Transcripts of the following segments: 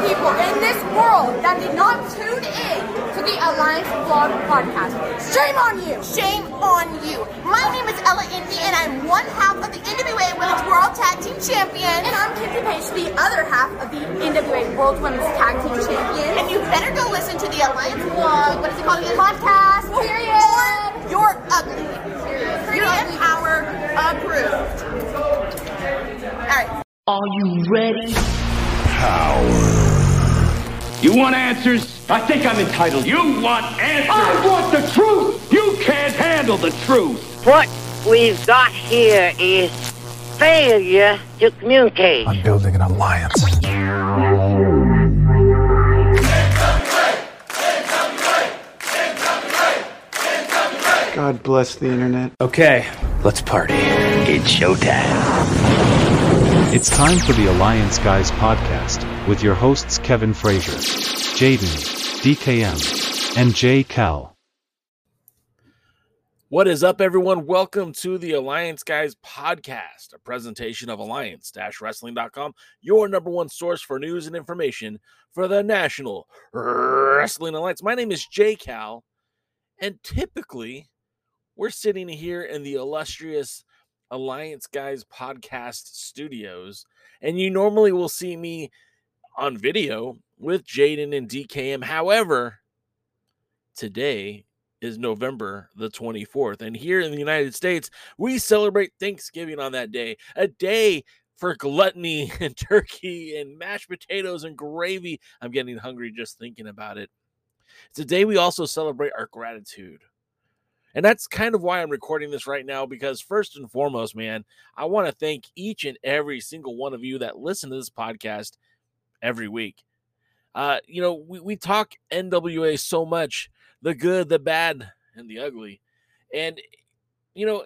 people in this world that did not tune in to the Alliance Blog podcast. Shame on you! Shame on you. My name is Ella Envy, and I'm one half of the NWA Women's World Tag Team Champion. And I'm Kenzie Paige, the other half of the NWA World Women's Tag Team Champion. And you better go listen to the Alliance Blog. What is it called again? Podcast. Period. Or you're ugly. Pretty You're and power approved. All right. Are you ready? You want answers? I think I'm entitled. You want answers? I want the truth. You can't handle the truth. What we've got here is failure to communicate. I'm building an alliance. God bless the internet. Okay, let's party. It's showtime. It's time for the Alliance Guys podcast with your hosts Kevin Frazier, Jaden, DKM, and Jay Cal. What is up, everyone? Welcome to the Alliance Guys podcast, a presentation of alliance-wrestling.com, your number one source for news and information for the National Wrestling Alliance. My name is Jay Cal, and typically we're sitting here in the illustrious Alliance Guys podcast studios, and you normally will see me on video with Jaden and DKM. However, today is November the 24th. And here in the United States, we celebrate Thanksgiving on that day, a day for gluttony and turkey and mashed potatoes and gravy. I'm getting hungry just thinking about it. Today, we also celebrate our gratitude. And that's kind of why I'm recording this right now because, first and foremost, man, I want to thank each and every single one of you that listen to this podcast every week. Uh, you know, we, we talk NWA so much the good, the bad, and the ugly. And, you know,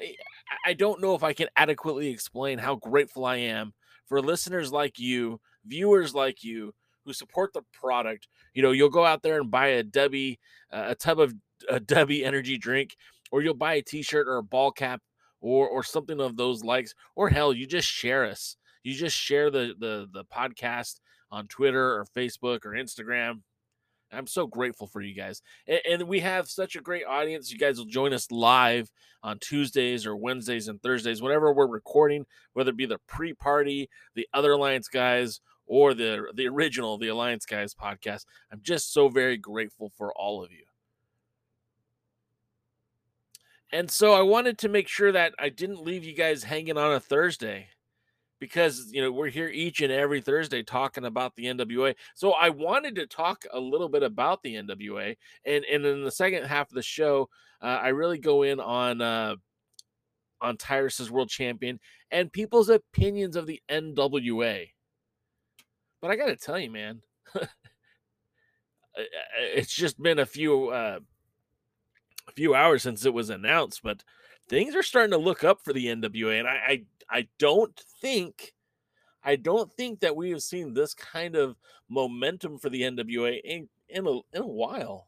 I- don't know if I can adequately explain how grateful I am for listeners like you, viewers like you, who support the product. You know, you'll go out there and buy a Dubby, uh, a tub of a Dubby energy drink, or you'll buy a t-shirt or a ball cap or or something of those likes, or hell, you just share us. You just share the the the podcast on Twitter or Facebook or Instagram. I'm so grateful for you guys. And, and we have such a great audience. You guys will join us live on Tuesdays or Wednesdays and Thursdays, whenever we're recording, whether it be the pre-party, the other Alliance guys, or the the original, the Alliance Guys podcast. I'm just so very grateful for all of you. And so I wanted to make sure that I didn't leave you guys hanging on a Thursday because you know we're here each and every Thursday talking about the NWA. So I wanted to talk a little bit about the NWA, and and in the second half of the show, uh, I really go in on uh, on Tyrus's world champion and people's opinions of the NWA. But I got to tell you, man, it's just been a few uh, a few hours since it was announced, but things are starting to look up for the NWA, and I, I I don't think I don't think that we have seen this kind of momentum for the NWA in in a, in a while.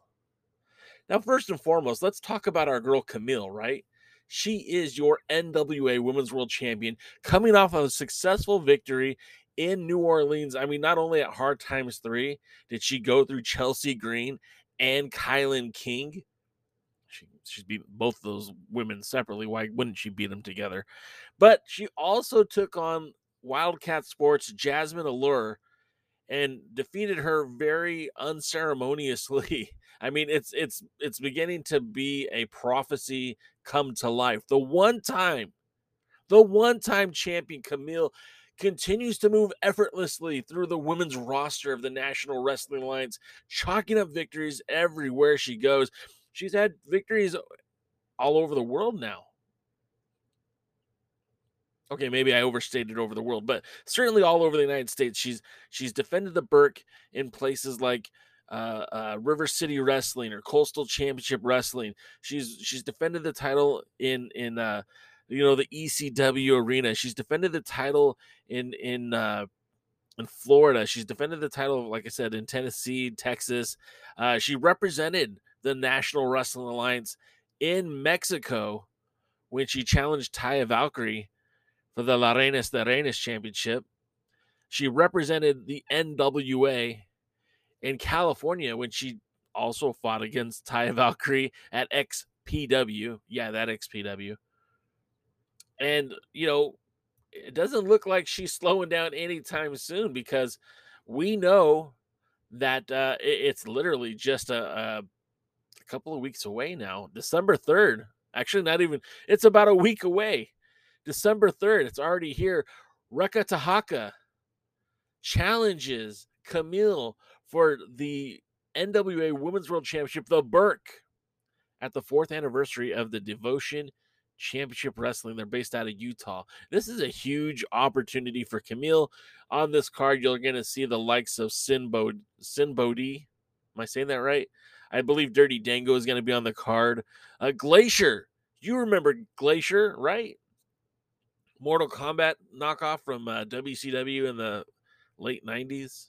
Now, first and foremost, let's talk about our girl Kamille, right? She is your NWA Women's World Champion, coming off of a successful victory in New Orleans. I mean, not only at Hard Times 3 did she go through Chelsea Green and Kilynn King. She, she's beat both those women separately. Why wouldn't she beat them together? But she also took on Wildcat Sports Jazmin Allure and defeated her very unceremoniously. I mean, it's it's it's beginning to be a prophecy come to life. The one time, the one time champion Kamille continues to move effortlessly through the women's roster of the National Wrestling Alliance, chalking up victories everywhere she goes. She's had victories all over the world now. Okay, maybe I overstated over the world, but certainly all over the United States. She's she's defended the Burke in places like uh, uh, River City Wrestling or Coastal Championship Wrestling. She's she's defended the title in in uh, you know the ECW arena. She's defended the title in in uh, in Florida. She's defended the title, like I said, in Tennessee, Texas. Uh, she represented the National Wrestling Alliance in Mexico when she challenged Taya Valkyrie for the La Reinas de Reinas Championship. She represented the NWA in California when she also fought against Taya Valkyrie at XPW. Yeah, that XPW. And, you know, it doesn't look like she's slowing down anytime soon because we know that uh, it, it's literally just a, a couple of weeks away now. December 3rd. Actually, not even, it's about a week away. December 3rd. It's already here. Reka Tehaka challenges Kamille for the NWA Women's World Championship, the Burke, at the fourth anniversary of the Devotion Championship Wrestling. They're based out of Utah. This is a huge opportunity for Kamille. On this card, you're going to see the likes of Sinbo Sinbodi. Am I saying that right? I believe Dirty Dango is going to be on the card. Uh, Glacier. You remember Glacier, right? Mortal Kombat knockoff from uh, WCW in the late 90s.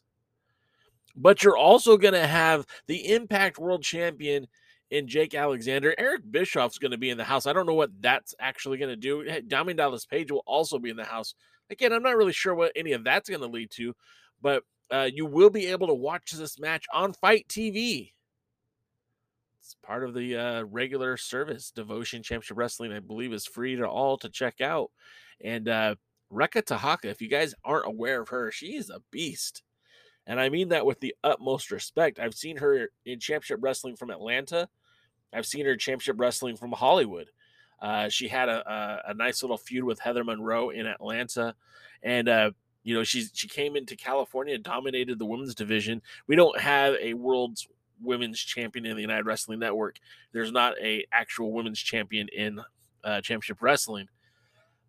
But you're also going to have the Impact World Champion in Jake Alexander. Eric Bischoff's going to be in the house. I don't know what that's actually going to do. Diamond Dallas Page will also be in the house. Again, I'm not really sure what any of that's going to lead to, but uh, you will be able to watch this match on FITE TV. It's part of the uh, regular service. Devotion Championship Wrestling, I believe, is free to all to check out. And uh, Tehaka, if you guys aren't aware of her, she is a beast. And I mean that with the utmost respect. I've seen her in championship wrestling from Atlanta. I've seen her championship wrestling from Hollywood. Uh, she had a, a, a, nice little feud with Heather Monroe in Atlanta. And, uh, you know, she's, she came into California dominated the women's division. We don't have a world's women's champion in the United Wrestling Network. There's not a actual women's champion in uh, championship wrestling.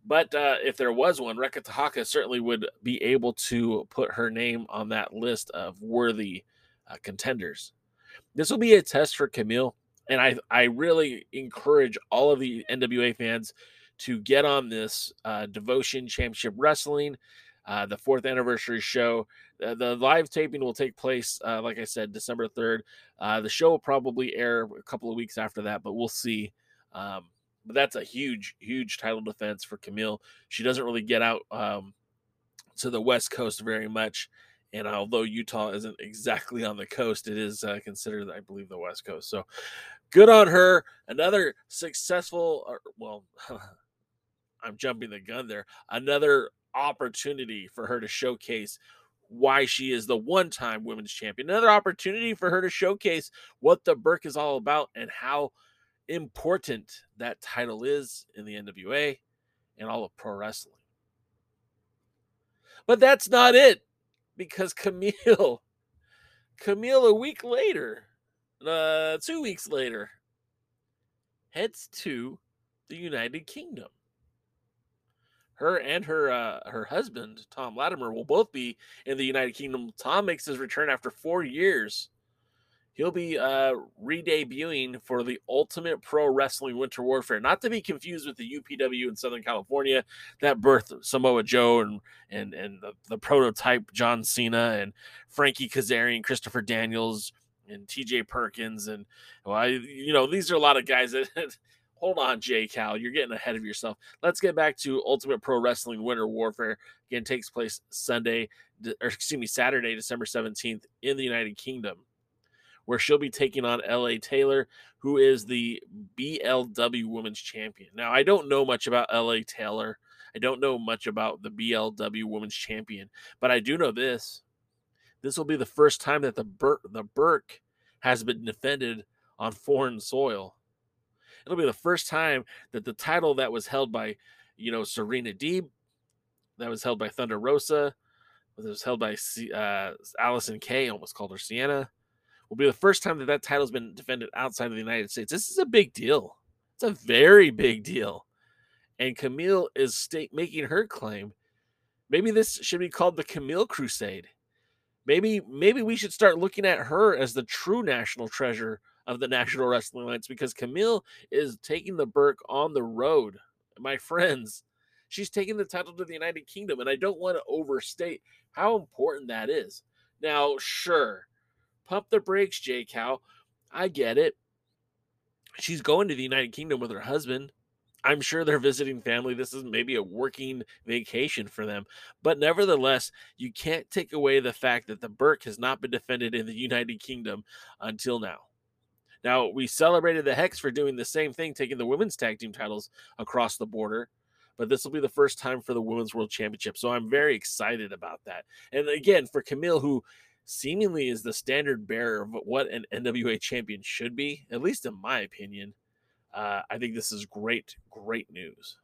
But uh, if there was one, Reka Tehaka certainly would be able to put her name on that list of worthy uh, contenders. This will be a test for Kamille, and I I really encourage all of the NWA fans to get on this uh, Devotion Championship Wrestling, uh, the fourth anniversary show. Uh, the live taping will take place, uh, like I said, December third. Uh, the show will probably air a couple of weeks after that, but we'll see. Um, but that's a huge, huge title defense for Kamille. She doesn't really get out um, to the West Coast very much. And although Utah isn't exactly on the coast, it is uh, considered, I believe, the West Coast. So good on her. Another successful, well, I'm jumping the gun there. Another opportunity for her to showcase why she is the one time women's champion. Another opportunity for her to showcase what the Burke is all about and how important that title is in the NWA and all of pro wrestling. But that's not it because Kamille, Kamille, a week later, uh, two weeks later, heads to the United Kingdom. Her and her uh, her husband Tom Latimer will both be in the United Kingdom. Tom makes his return after four years he'll be uh, re-debuting for the Ultimate Pro Wrestling Winter Warfare, not to be confused with the UPW in Southern California that birthed Samoa Joe and and and the, the prototype John Cena and Frankie Kazarian, Christopher Daniels, and T.J. Perkins, and well, I, you know these are a lot of guys that. Hold on, Jay Cal. You're getting ahead of yourself. Let's get back to Ultimate Pro Wrestling Winter Warfare. Again, takes place Sunday, or excuse me, Saturday, December 17th in the United Kingdom where she'll be taking on LA Taylor, who is the BLW Women's Champion. Now, I don't know much about LA Taylor. I don't know much about the BLW Women's Champion, but I do know this. This will be the first time that the Burke, the Burke has been defended on foreign soil. It'll be the first time that the title that was held by, you know, Serena Deeb, that was held by Thunder Rosa, that was held by uh, Allysin Kay, almost called her Sienna, will be the first time that that title's been defended outside of the United States. This is a big deal. It's a very big deal. And Kamille is state making her claim. Maybe this should be called the Kamille Crusade. Maybe maybe we should start looking at her as the true national treasure of the National Wrestling Alliance because Kamille is taking the Burke on the road. My friends, she's taking the title to the United Kingdom, and I don't want to overstate how important that is. Now, sure, Pump the brakes, Jay Cal. I get it. She's going to the United Kingdom with her husband. I'm sure they're visiting family. This is maybe a working vacation for them. But nevertheless, you can't take away the fact that the Burke has not been defended in the United Kingdom until now. Now, we celebrated the Hex for doing the same thing, taking the women's tag team titles across the border. But this will be the first time for the Women's World Championship. So I'm very excited about that. And again, for Kamille, who seemingly is the standard bearer of what an NWA champion should be, at least in my opinion, uh, I think this is great, great news.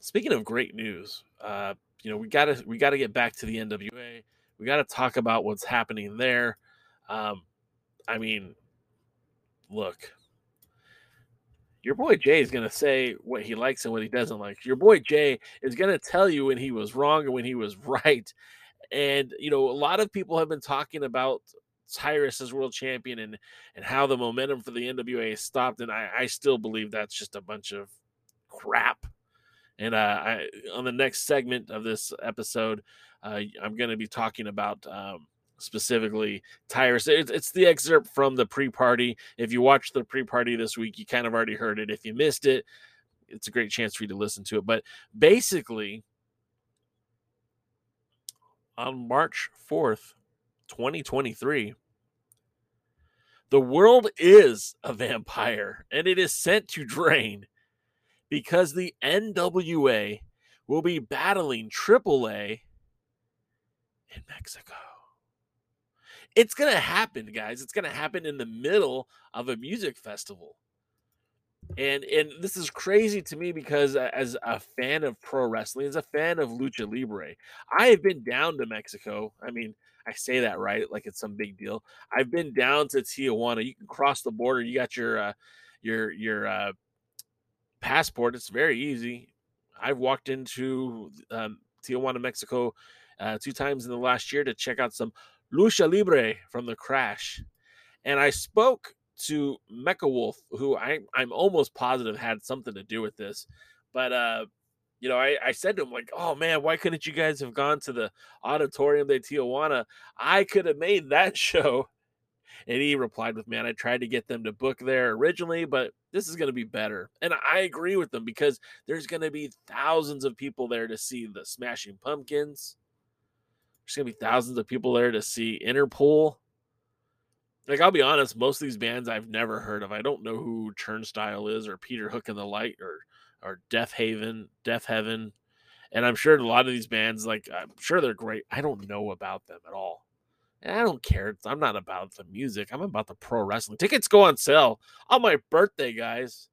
Speaking of great news, uh, you know we gotta we gotta get back to the NWA. We gotta talk about what's happening there. Um, I mean, look, your boy Jay is gonna say what he likes and what he doesn't like. Your boy Jay is gonna tell you when he was wrong and when he was right. And you know, a lot of people have been talking about Tyrus as world champion and and how the momentum for the NWA stopped. And I, I still believe that's just a bunch of crap. And uh, I, on the next segment of this episode, uh, I'm going to be talking about um, specifically Tyrus. It's, it's the excerpt from the pre-party. If you watched the pre-party this week, you kind of already heard it. If you missed it, it's a great chance for you to listen to it. But basically, on March 4th, 2023. The world is a vampire and it is sent to drain because the NWA will be battling AAA in Mexico. It's going to happen, guys. It's going to happen in the middle of a music festival. And and this is crazy to me because as a fan of pro wrestling, as a fan of lucha libre, I have been down to Mexico. I mean, I say that right, like it's some big deal. I've been down to Tijuana. You can cross the border. You got your uh, your your uh, passport. It's very easy. I've walked into um, Tijuana, Mexico, uh, two times in the last year to check out some lucha libre from the Crash, and I spoke to Mecha Wolf, who I I'm almost positive had something to do with this, but uh, you know, I, I said to him, like, oh man, why couldn't you guys have gone to the Auditorium de Tijuana? I could have made that show. And he replied with, man, I tried to get them to book there originally, but this is going to be better. And I agree with them because there's going to be thousands of people there to see the Smashing Pumpkins. There's to be thousands of people there to see Interpol. Like, I'll be honest, most of these bands I've never heard of. I don't know who Turnstile is or Peter Hook and the Light or or Death Haven, Death Heaven. And I'm sure a lot of these bands, like, I'm sure they're great. I don't know about them at all. And I don't care. I'm not about the music. I'm about the pro wrestling. Tickets go on sale on my birthday, guys.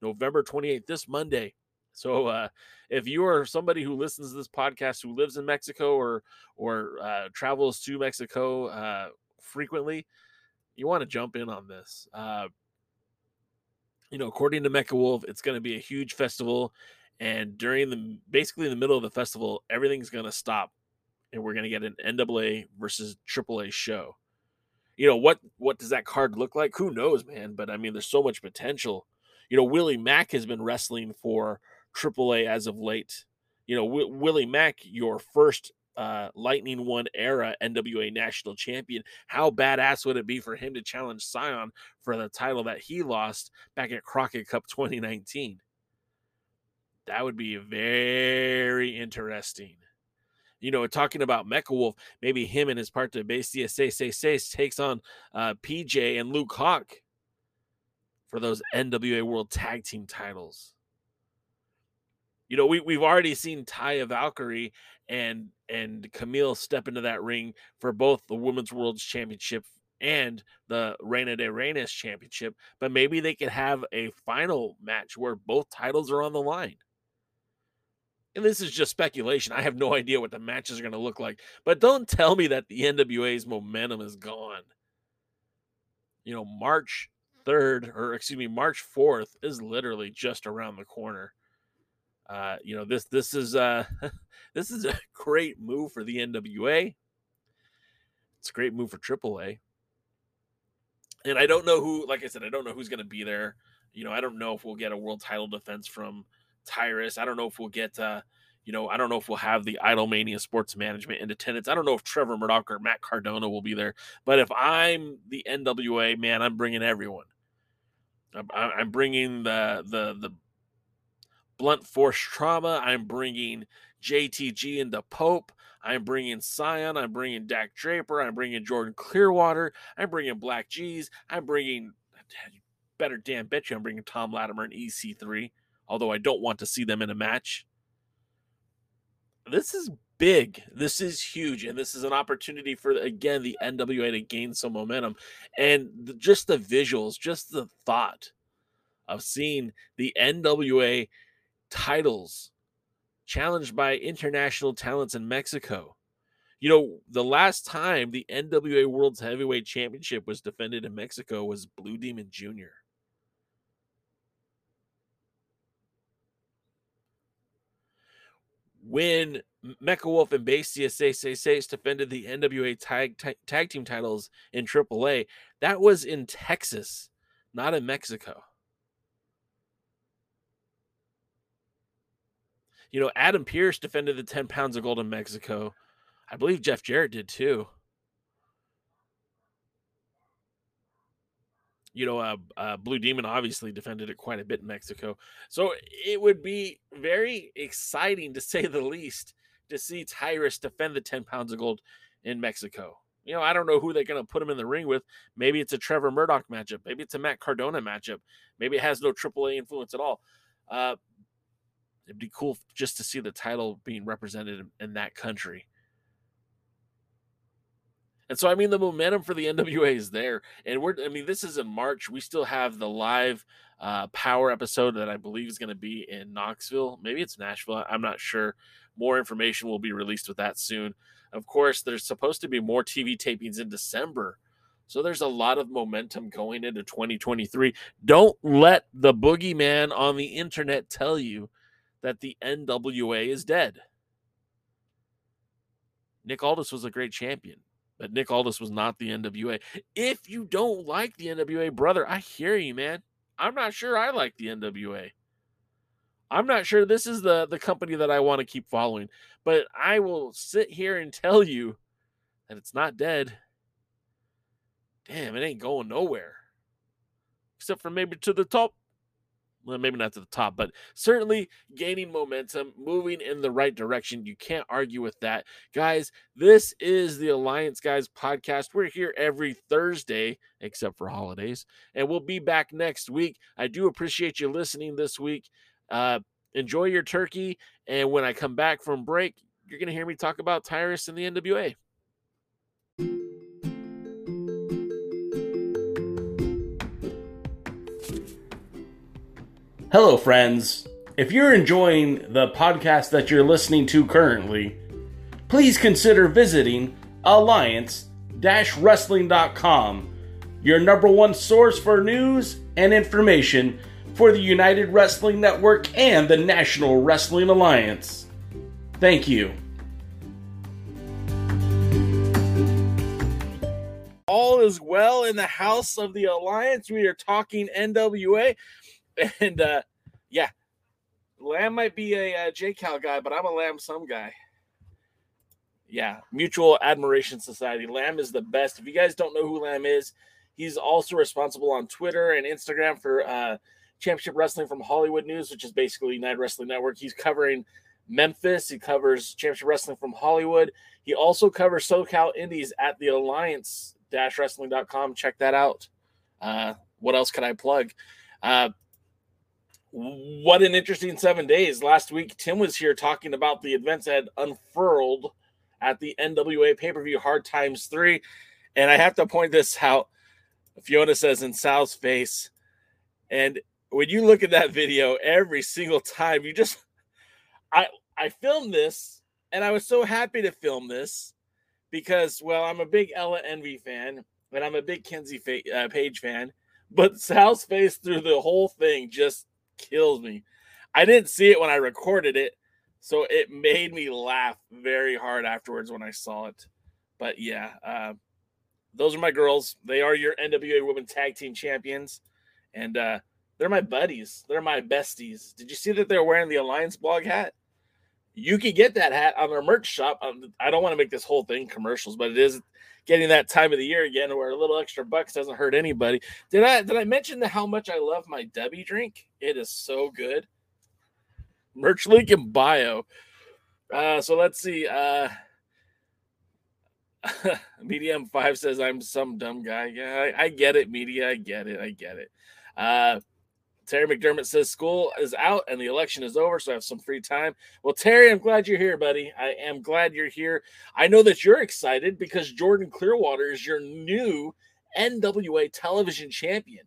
November 28th, this Monday. So uh, if you are somebody who listens to this podcast who lives in Mexico or or uh, travels to Mexico uh, frequently, you want to jump in on this. Uh, you know, according to Mecha Wolf, it's going to be a huge festival, and during the basically in the middle of the festival, everything's going to stop, and we're going to get an NAA versus AAA show. You know what? What does that card look like? Who knows, man? But I mean, there's so much potential. You know, Willie Mack has been wrestling for AAA as of late. You know, w- Willie Mack, your first uh, Lightning One era NWA national champion. How badass would it be for him to challenge Cyon for the title that he lost back at Crockett Cup 2019? That would be very interesting. You know, talking about Mecha Wolf, maybe him and his partner Bestia Say Say Say takes on uh, PJ and Luke Hawk for those NWA World Tag Team titles you know, we we've already seen Taya Valkyrie and and Kamille step into that ring for both the Women's World Championship and the Reina de Reinas Championship, but maybe they could have a final match where both titles are on the line. And this is just speculation. I have no idea what the matches are going to look like. But don't tell me that the NWA's momentum is gone. You know, March 3rd, or excuse me, March 4th is literally just around the corner. Uh, you know this this is uh this is a great move for the NWA. It's a great move for AAA. And I don't know who, like I said, I don't know who's going to be there. You know, I don't know if we'll get a world title defense from Tyrus. I don't know if we'll get, uh, you know, I don't know if we'll have the Idolmania Sports Management in attendance. I don't know if Trevor Murdoch or Matt Cardona will be there. But if I'm the NWA, man, I'm bringing everyone. I'm, I'm bringing the the the blunt force trauma. I'm bringing JTG and the Pope. I'm bringing Cyon. I'm bringing Dak Draper. I'm bringing Jordan Clearwater. I'm bringing Black G's. I'm bringing better damn bet you I'm bringing Tom Latimer and EC3. Although I don't want to see them in a match. This is big. This is huge, and this is an opportunity for again the NWA to gain some momentum, and the, just the visuals, just the thought of seeing the NWA titles challenged by international talents in Mexico. You know, the last time the NWA World's Heavyweight Championship was defended in Mexico was Blue Demon Jr. When Mecha Wolf and Bestia Say Say Says defended the NWA tag, tag, tag team titles in AAA, that was in Texas, not in Mexico. You know, Adam Pearce defended the 10 pounds of gold in Mexico. I believe Jeff Jarrett did too. You know, uh, uh, Blue Demon obviously defended it quite a bit in Mexico. So it would be very exciting to say the least to see Tyrus defend the 10 pounds of gold in Mexico. You know, I don't know who they're going to put him in the ring with. Maybe it's a Trevor Murdoch matchup. Maybe it's a Matt Cardona matchup. Maybe it has no AAA influence at all. Uh, it'd be cool just to see the title being represented in, that country. And so, I mean, the momentum for the NWA is there. And we're, I mean, this is in March. We still have the live uh, power episode that I believe is going to be in Knoxville. Maybe it's Nashville. I'm not sure. More information will be released with that soon. Of course, there's supposed to be more TV tapings in December. So there's a lot of momentum going into 2023. Don't let the boogeyman on the internet tell you that the NWA is dead. Nick Aldis was a great champion, but Nick Aldis was not the NWA. If you don't like the NWA, brother, I hear you, man. I'm not sure I like the NWA. I'm not sure this is the the company that I want to keep following, but I will sit here and tell you that it's not dead. Damn, it ain't going nowhere. Except for maybe to the top well, maybe not to the top, but certainly gaining momentum, moving in the right direction. You can't argue with that. Guys, this is the Alliance Guys podcast. We're here every Thursday, except for holidays, and we'll be back next week. I do appreciate you listening this week. Uh, enjoy your turkey. And when I come back from break, you're going to hear me talk about Tyrus and the NWA. Hello, friends. If you're enjoying the podcast that you're listening to currently, please consider visiting alliance wrestling.com, your number one source for news and information for the United Wrestling Network and the National Wrestling Alliance. Thank you. All is well in the house of the Alliance. We are talking NWA. And uh, yeah, Lamb might be a, a Jay Cal guy, but I'm a Lamb some guy. Yeah, Mutual Admiration Society. Lamb is the best. If you guys don't know who Lamb is, he's also responsible on Twitter and Instagram for uh, Championship Wrestling from Hollywood News, which is basically United Wrestling Network. He's covering Memphis. He covers Championship Wrestling from Hollywood. He also covers SoCal Indies at the Alliance dash Wrestling.com. Check that out. Uh, what else can I plug? Uh, what an interesting seven days. Last week, Tim was here talking about the events that unfurled at the NWA pay per view Hard Times 3. And I have to point this out. Fiona says in Sal's face. And when you look at that video every single time, you just, I, I filmed this and I was so happy to film this because, well, I'm a big Ella Envy fan and I'm a big Kenzie uh, Paige fan. But Sal's face through the whole thing just kills me. I didn't see it when I recorded it, so it made me laugh very hard afterwards when I saw it. But yeah, uh, those are my girls. They are your NWA Women Tag Team Champions, and uh, they're my buddies. They're my besties. Did you see that they're wearing the Alliance blog hat? You can get that hat on their merch shop. Um, I don't want to make this whole thing commercials, but it is getting that time of the year again where a little extra bucks doesn't hurt anybody. Did I did I mention the, how much I love my Dubby drink? It is so good. Merch link in bio. Uh, so let's see. Uh, Medium Five says I'm some dumb guy. Yeah, I, I, get it, Media. I get it. I get it. Uh, Terry McDermott says school is out and the election is over, so I have some free time. Well, Terry, I'm glad you're here, buddy. I am glad you're here. I know that you're excited because Jordan Clearwater is your new NWA television champion.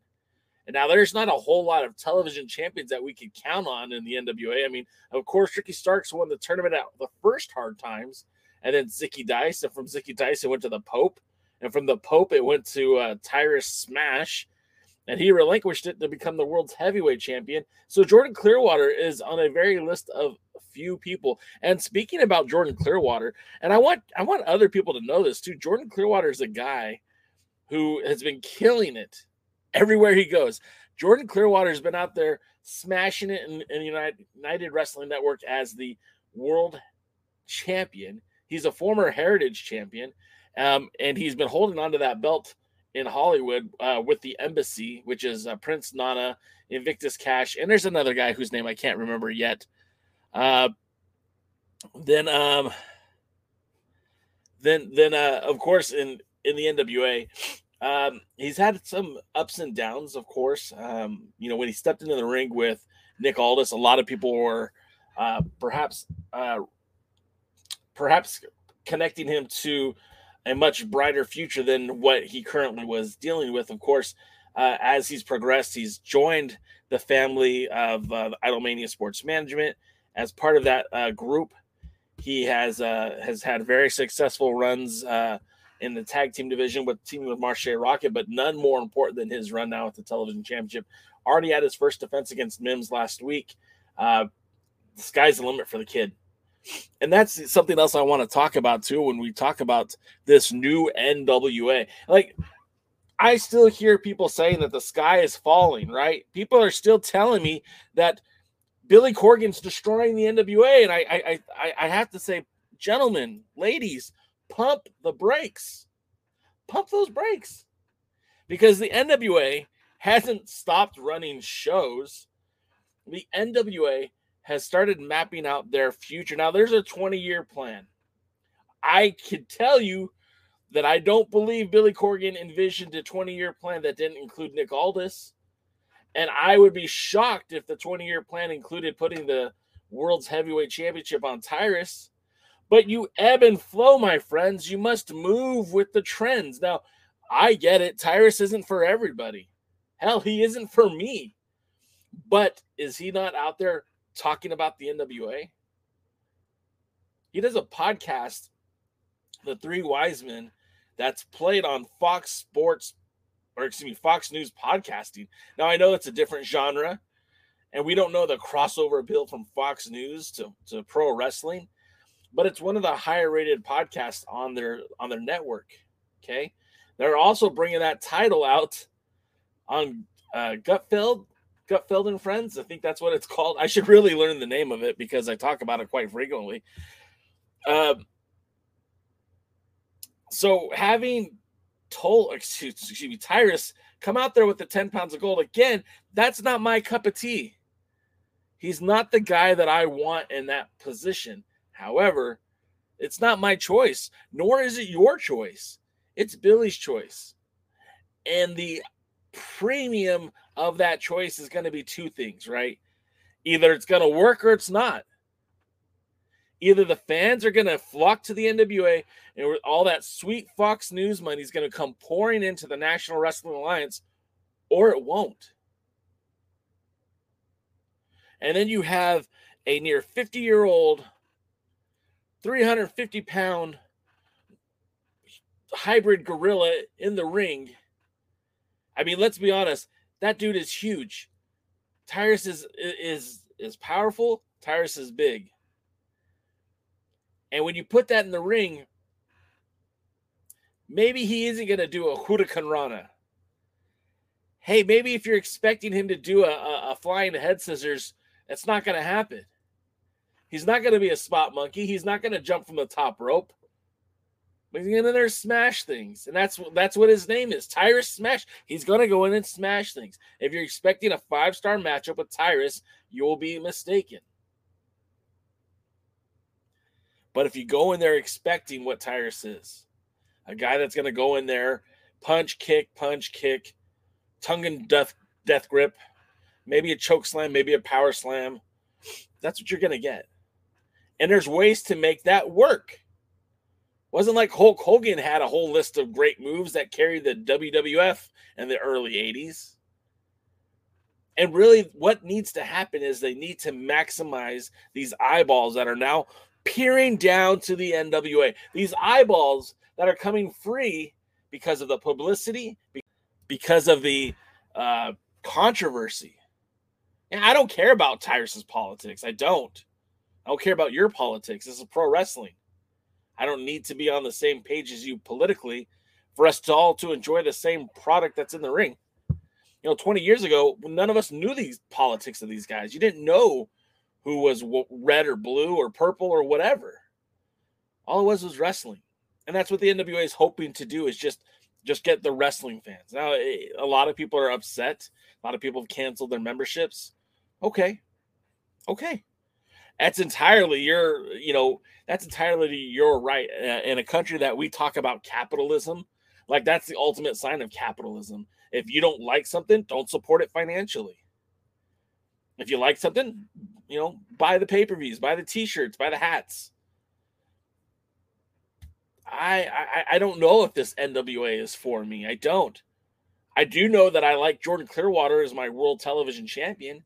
And now there's not a whole lot of television champions that we could count on in the NWA. I mean, of course, Ricky Starks won the tournament at the first hard times, and then Zicky Dice. And from Zicky Dice, it went to the Pope. And from the Pope, it went to uh, Tyrus Smash. And he relinquished it to become the world's heavyweight champion. So Jordan Clearwater is on a very list of few people. And speaking about Jordan Clearwater, and I want I want other people to know this too. Jordan Clearwater is a guy who has been killing it everywhere he goes. Jordan Clearwater has been out there smashing it in, in United Wrestling Network as the world champion. He's a former Heritage champion, um, and he's been holding on to that belt in Hollywood uh, with the Embassy, which is uh, Prince Nana, Invictus Khash, and there's another guy whose name I can't remember yet. Uh, then, um, then, then, uh, of course, in in the NWA, um, he's had some ups and downs, of course. Um, you know, when he stepped into the ring with Nick Aldis, a lot of people were uh, perhaps uh, perhaps connecting him to a much brighter future than what he currently was dealing with. Of course, uh, as he's progressed, he's joined the family of uh, Idolmania Sports Management. As part of that uh, group, he has uh, has had very successful runs uh, in the tag team division with teaming with Marshe Rocket, but none more important than his run now at the television championship. Already had his first defense against Mims last week. Uh, the sky's the limit for the kid and that's something else I want to talk about too when we talk about this new NWA. Like, I still hear people saying that the sky is falling, right? People are still telling me that Billy Corgan's destroying the NWA, and I, I, I, I have to say, gentlemen, ladies, pump the brakes, pump those brakes, because the NWA hasn't stopped running shows. The NWA has started mapping out their future. Now, there's a 20 year plan. I can tell you that I don't believe Billy Corgan envisioned a 20 year plan that didn't include Nick Aldis. And I would be shocked if the 20 year plan included putting the world's heavyweight championship on Tyrus. But you ebb and flow, my friends. You must move with the trends. Now, I get it. Tyrus isn't for everybody. Hell, he isn't for me. But is he not out there talking about the NWA. He does a podcast, The Three Wise Men, that's played on Fox Sports, or excuse me, Fox News podcasting. Now I know it's a different genre, and we don't know the crossover appeal from Fox News to, to pro wrestling, but it's one of the higher rated podcasts on their on their network. Okay, they're also bringing that title out on uh, Gutfeld Gutfeld and Friends. I think that's what it's called. I should really learn the name of it because I talk about it quite frequently. Um, so having told, excuse, excuse me, Tyrus come out there with the 10 pounds of gold again, that's not my cup of tea. He's not the guy that I want in that position. However, it's not my choice, nor is it your choice. It's Billy's choice. And the premium of that choice is going to be two things, right? Either it's going to work or it's not. Either the fans are going to flock to the NWA and all that sweet Fox News money is going to come pouring into the National Wrestling Alliance, or it won't. And then you have a near 50 year old, 350 pound hybrid gorilla in the ring. I mean, let's be honest, that dude is huge. Tyrus is is is powerful. Tyrus is big. And when you put that in the ring, maybe he isn't going to do a Huracan Rana. Hey, maybe if you're expecting him to do a, a, a flying head scissors, it's not going to happen. He's not going to be a spot monkey. He's not going to jump from the top rope. But he's gonna there smash things, and that's that's what his name is, Tyrus Smash. He's gonna go in and smash things. If you're expecting a five star matchup with Tyrus, you'll be mistaken. But if you go in there expecting what Tyrus is, a guy that's gonna go in there, punch, kick, punch, kick, tongue and death death grip, maybe a choke slam, maybe a power slam. That's what you're gonna get. And there's ways to make that work. Wasn't like Hulk Hogan had a whole list of great moves that carried the WWF in the early 80s. And really, what needs to happen is they need to maximize these eyeballs that are now peering down to the NWA. These eyeballs that are coming free because of the publicity, because of the uh, controversy. And I don't care about Tyrus's politics. I don't. I don't care about your politics. This is pro wrestling. I don't need to be on the same page as you politically for us to all to enjoy the same product that's in the ring. You know, 20 years ago, none of us knew these politics of these guys. You didn't know who was red or blue or purple or whatever. All it was was wrestling. And that's what the NWA is hoping to do is just just get the wrestling fans. Now, eh, a lot of people are upset. A lot of people have canceled their memberships. Okay. Okay. That's entirely your, you know, that's entirely your right. In a country that we talk about capitalism, like that's the ultimate sign of capitalism. If you don't like something, don't support it financially. If you like something, you know, buy the pay per views, buy the t shirts, buy the hats. I, I I don't know if this NWA is for me. I don't. I do know that I like Jordan Clearwater as my world television champion.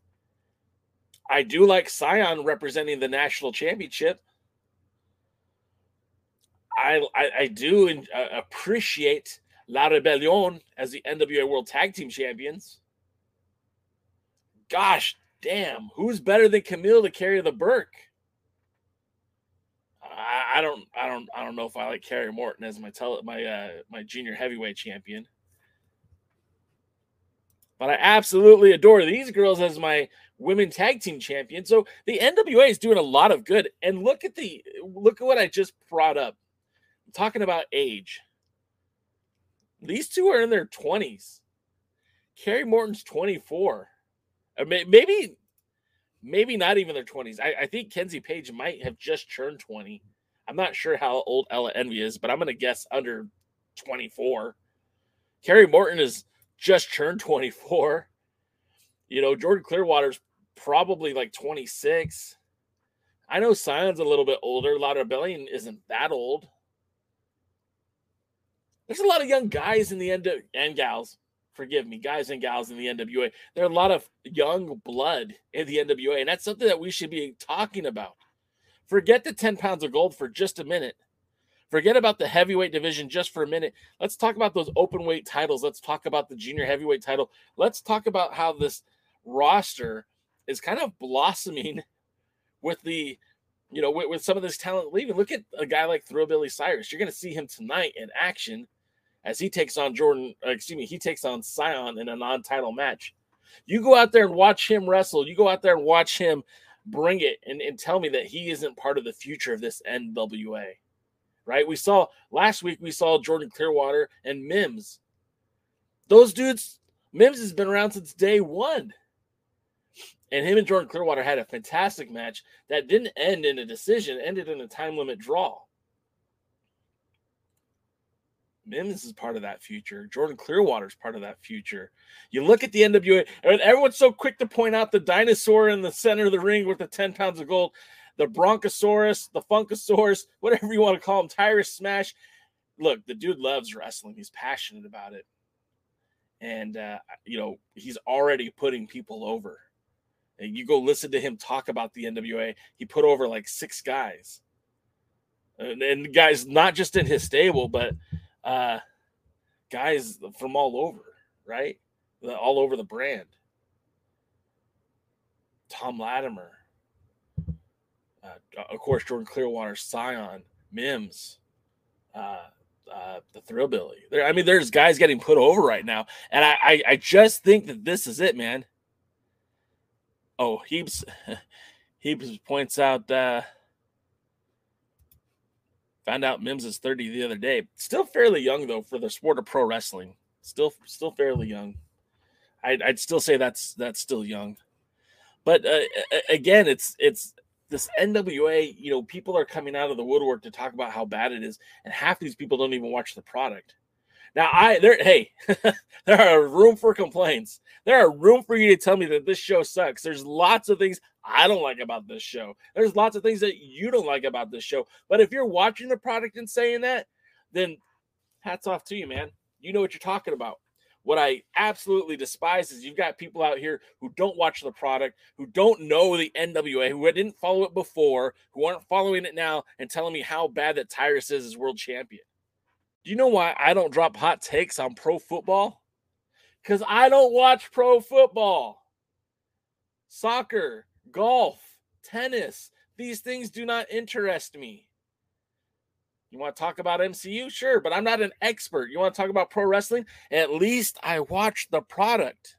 I do like Cyon representing the national championship. I I, I do in, uh, appreciate La Rebellion as the NWA World Tag Team Champions. Gosh damn, who's better than Kamille to carry the Burke? I, I don't I don't I don't know if I like Kerry Morton as my tele, my uh, my junior heavyweight champion. But I absolutely adore these girls as my women tag team champion. So the NWA is doing a lot of good. And look at the look at what I just brought up. I'm talking about age. These two are in their 20s. Kerry Morton's 24. Or maybe maybe not even their 20s. I, I think Kenzie Paige might have just turned 20. I'm not sure how old Ella Envy is, but I'm gonna guess under 24. Kerry Morton is just turned 24. You know, Jordan Clearwater's probably like 26. I know Cyon's a little bit older. La Rebellion isn't that old. There's a lot of young guys in the end and gals. Forgive me, guys and gals in the NWA. There are a lot of young blood in the NWA, and that's something that we should be talking about. Forget the 10 pounds of gold for just a minute. Forget about the heavyweight division just for a minute. Let's talk about those open weight titles. Let's talk about the junior heavyweight title. Let's talk about how this roster is kind of blossoming with the, you know, with, with some of this talent leaving. Look at a guy like Thrillbilly Silas. You're going to see him tonight in action as he takes on Jordan, uh, excuse me, he takes on Cyon in a non title match. You go out there and watch him wrestle. You go out there and watch him bring it and, and tell me that he isn't part of the future of this NWA. Right? We saw last week, we saw Jordan Clearwater and Mims. Those dudes, Mims has been around since day one. And him and Jordan Clearwater had a fantastic match that didn't end in a decision, ended in a time limit draw. Mims is part of that future. Jordan Clearwater is part of that future. You look at the NWA, and everyone's so quick to point out the dinosaur in the center of the ring with the 10 pounds of gold, the Bronchosaurus, the Funkosaurus, whatever you want to call him, Tyrus Smash. Look, the dude loves wrestling. He's passionate about it. And, uh, you know, he's already putting people over. And you go listen to him talk about the NWA. He put over like six guys. And, and guys, not just in his stable, but uh, guys from all over, right? All over the brand. Tom Latimer, uh, of course, Jordan Clearwater, Cyon, Mims, uh, uh, the Thrillbilly. There, I mean, there's guys getting put over right now, and I, I, I just think that this is it, man. Oh, Heaps, Heaps points out. Uh, Found out Mims is 30 the other day. Still fairly young though for the sport of pro wrestling. Still still fairly young. I'd, I'd still say that's that's still young. But uh, again, it's it's this NWA. You know, people are coming out of the woodwork to talk about how bad it is, and half these people don't even watch the product. Now, I there, hey, there are room for complaints. There are room for you to tell me that this show sucks. There's lots of things I don't like about this show. There's lots of things that you don't like about this show. But if you're watching the product and saying that, then hats off to you, man. You know what you're talking about. What I absolutely despise is you've got people out here who don't watch the product, who don't know the NWA, who didn't follow it before, who aren't following it now, and telling me how bad that Tyrus is as world champion. Do you know why I don't drop hot takes on pro football? Because I don't watch pro football. Soccer, golf, tennis, these things do not interest me. You want to talk about MCU? Sure, but I'm not an expert. You want to talk about pro wrestling? At least I watch the product.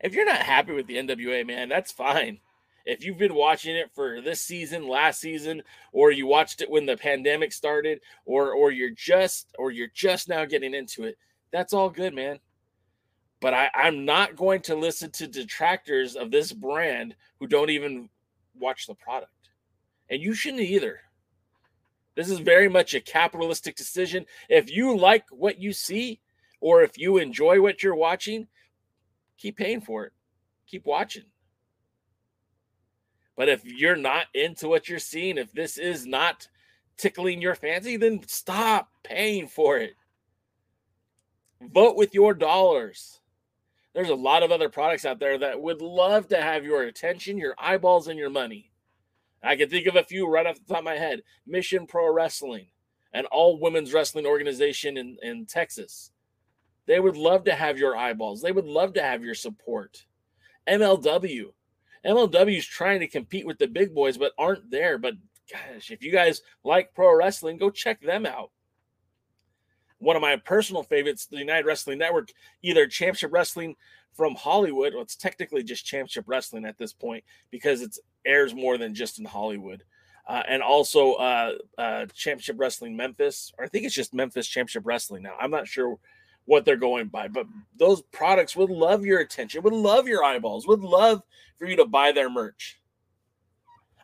If you're not happy with the NWA, man, that's fine. If you've been watching it for this season, last season, or you watched it when the pandemic started, or or you're just or you're just now getting into it, that's all good, man. But I, I'm not going to listen to detractors of this brand who don't even watch the product and you shouldn't either. This is very much a capitalistic decision. If you like what you see, or if you enjoy what you're watching, keep paying for it, keep watching. But if you're not into what you're seeing, if this is not tickling your fancy, then stop paying for it. Vote with your dollars. There's a lot of other products out there that would love to have your attention, your eyeballs, and your money. I can think of a few right off the top of my head. Mission Pro Wrestling, an all women's wrestling organization in, in Texas. They would love to have your eyeballs. They would love to have your support. MLW. MLW is trying to compete with the big boys, but aren't there. But gosh, if you guys like pro wrestling, go check them out. One of my personal favorites, the United Wrestling Network, either Championship Wrestling from Hollywood. Well, it's technically just Championship Wrestling at this point because it airs more than just in Hollywood. Uh, and also uh, uh, Championship Wrestling Memphis, or I think it's just Memphis Championship Wrestling now. I'm not sure what they're going by, but those products would love your attention, would love your eyeballs, would love for you to buy their merch.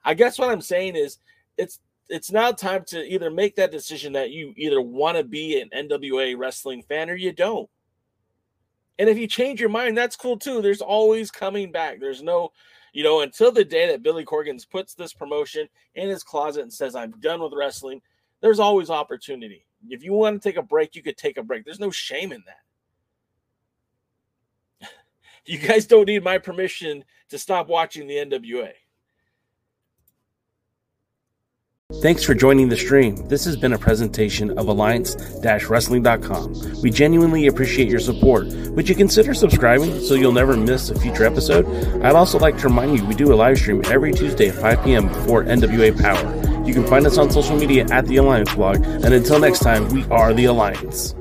I guess what I'm saying is it's it's now time to either make that decision that you either want to be an NWA wrestling fan or you don't. And if you change your mind, that's cool too. There's always coming back. There's no, you know, until the day that Billy Corgans puts this promotion in his closet and says, I'm done with wrestling, there's always opportunity. If you want to take a break, you could take a break. There's no shame in that. you guys don't need my permission to stop watching the NWA. Thanks for joining the stream. This has been a presentation of Alliance-Wrestling.com. We genuinely appreciate your support. Would you consider subscribing so you'll never miss a future episode? I'd also like to remind you we do a live stream every Tuesday at 5 p.m. before NWA Power. You can find us on social media at The Alliance Blog. And until next time, we are The Alliance.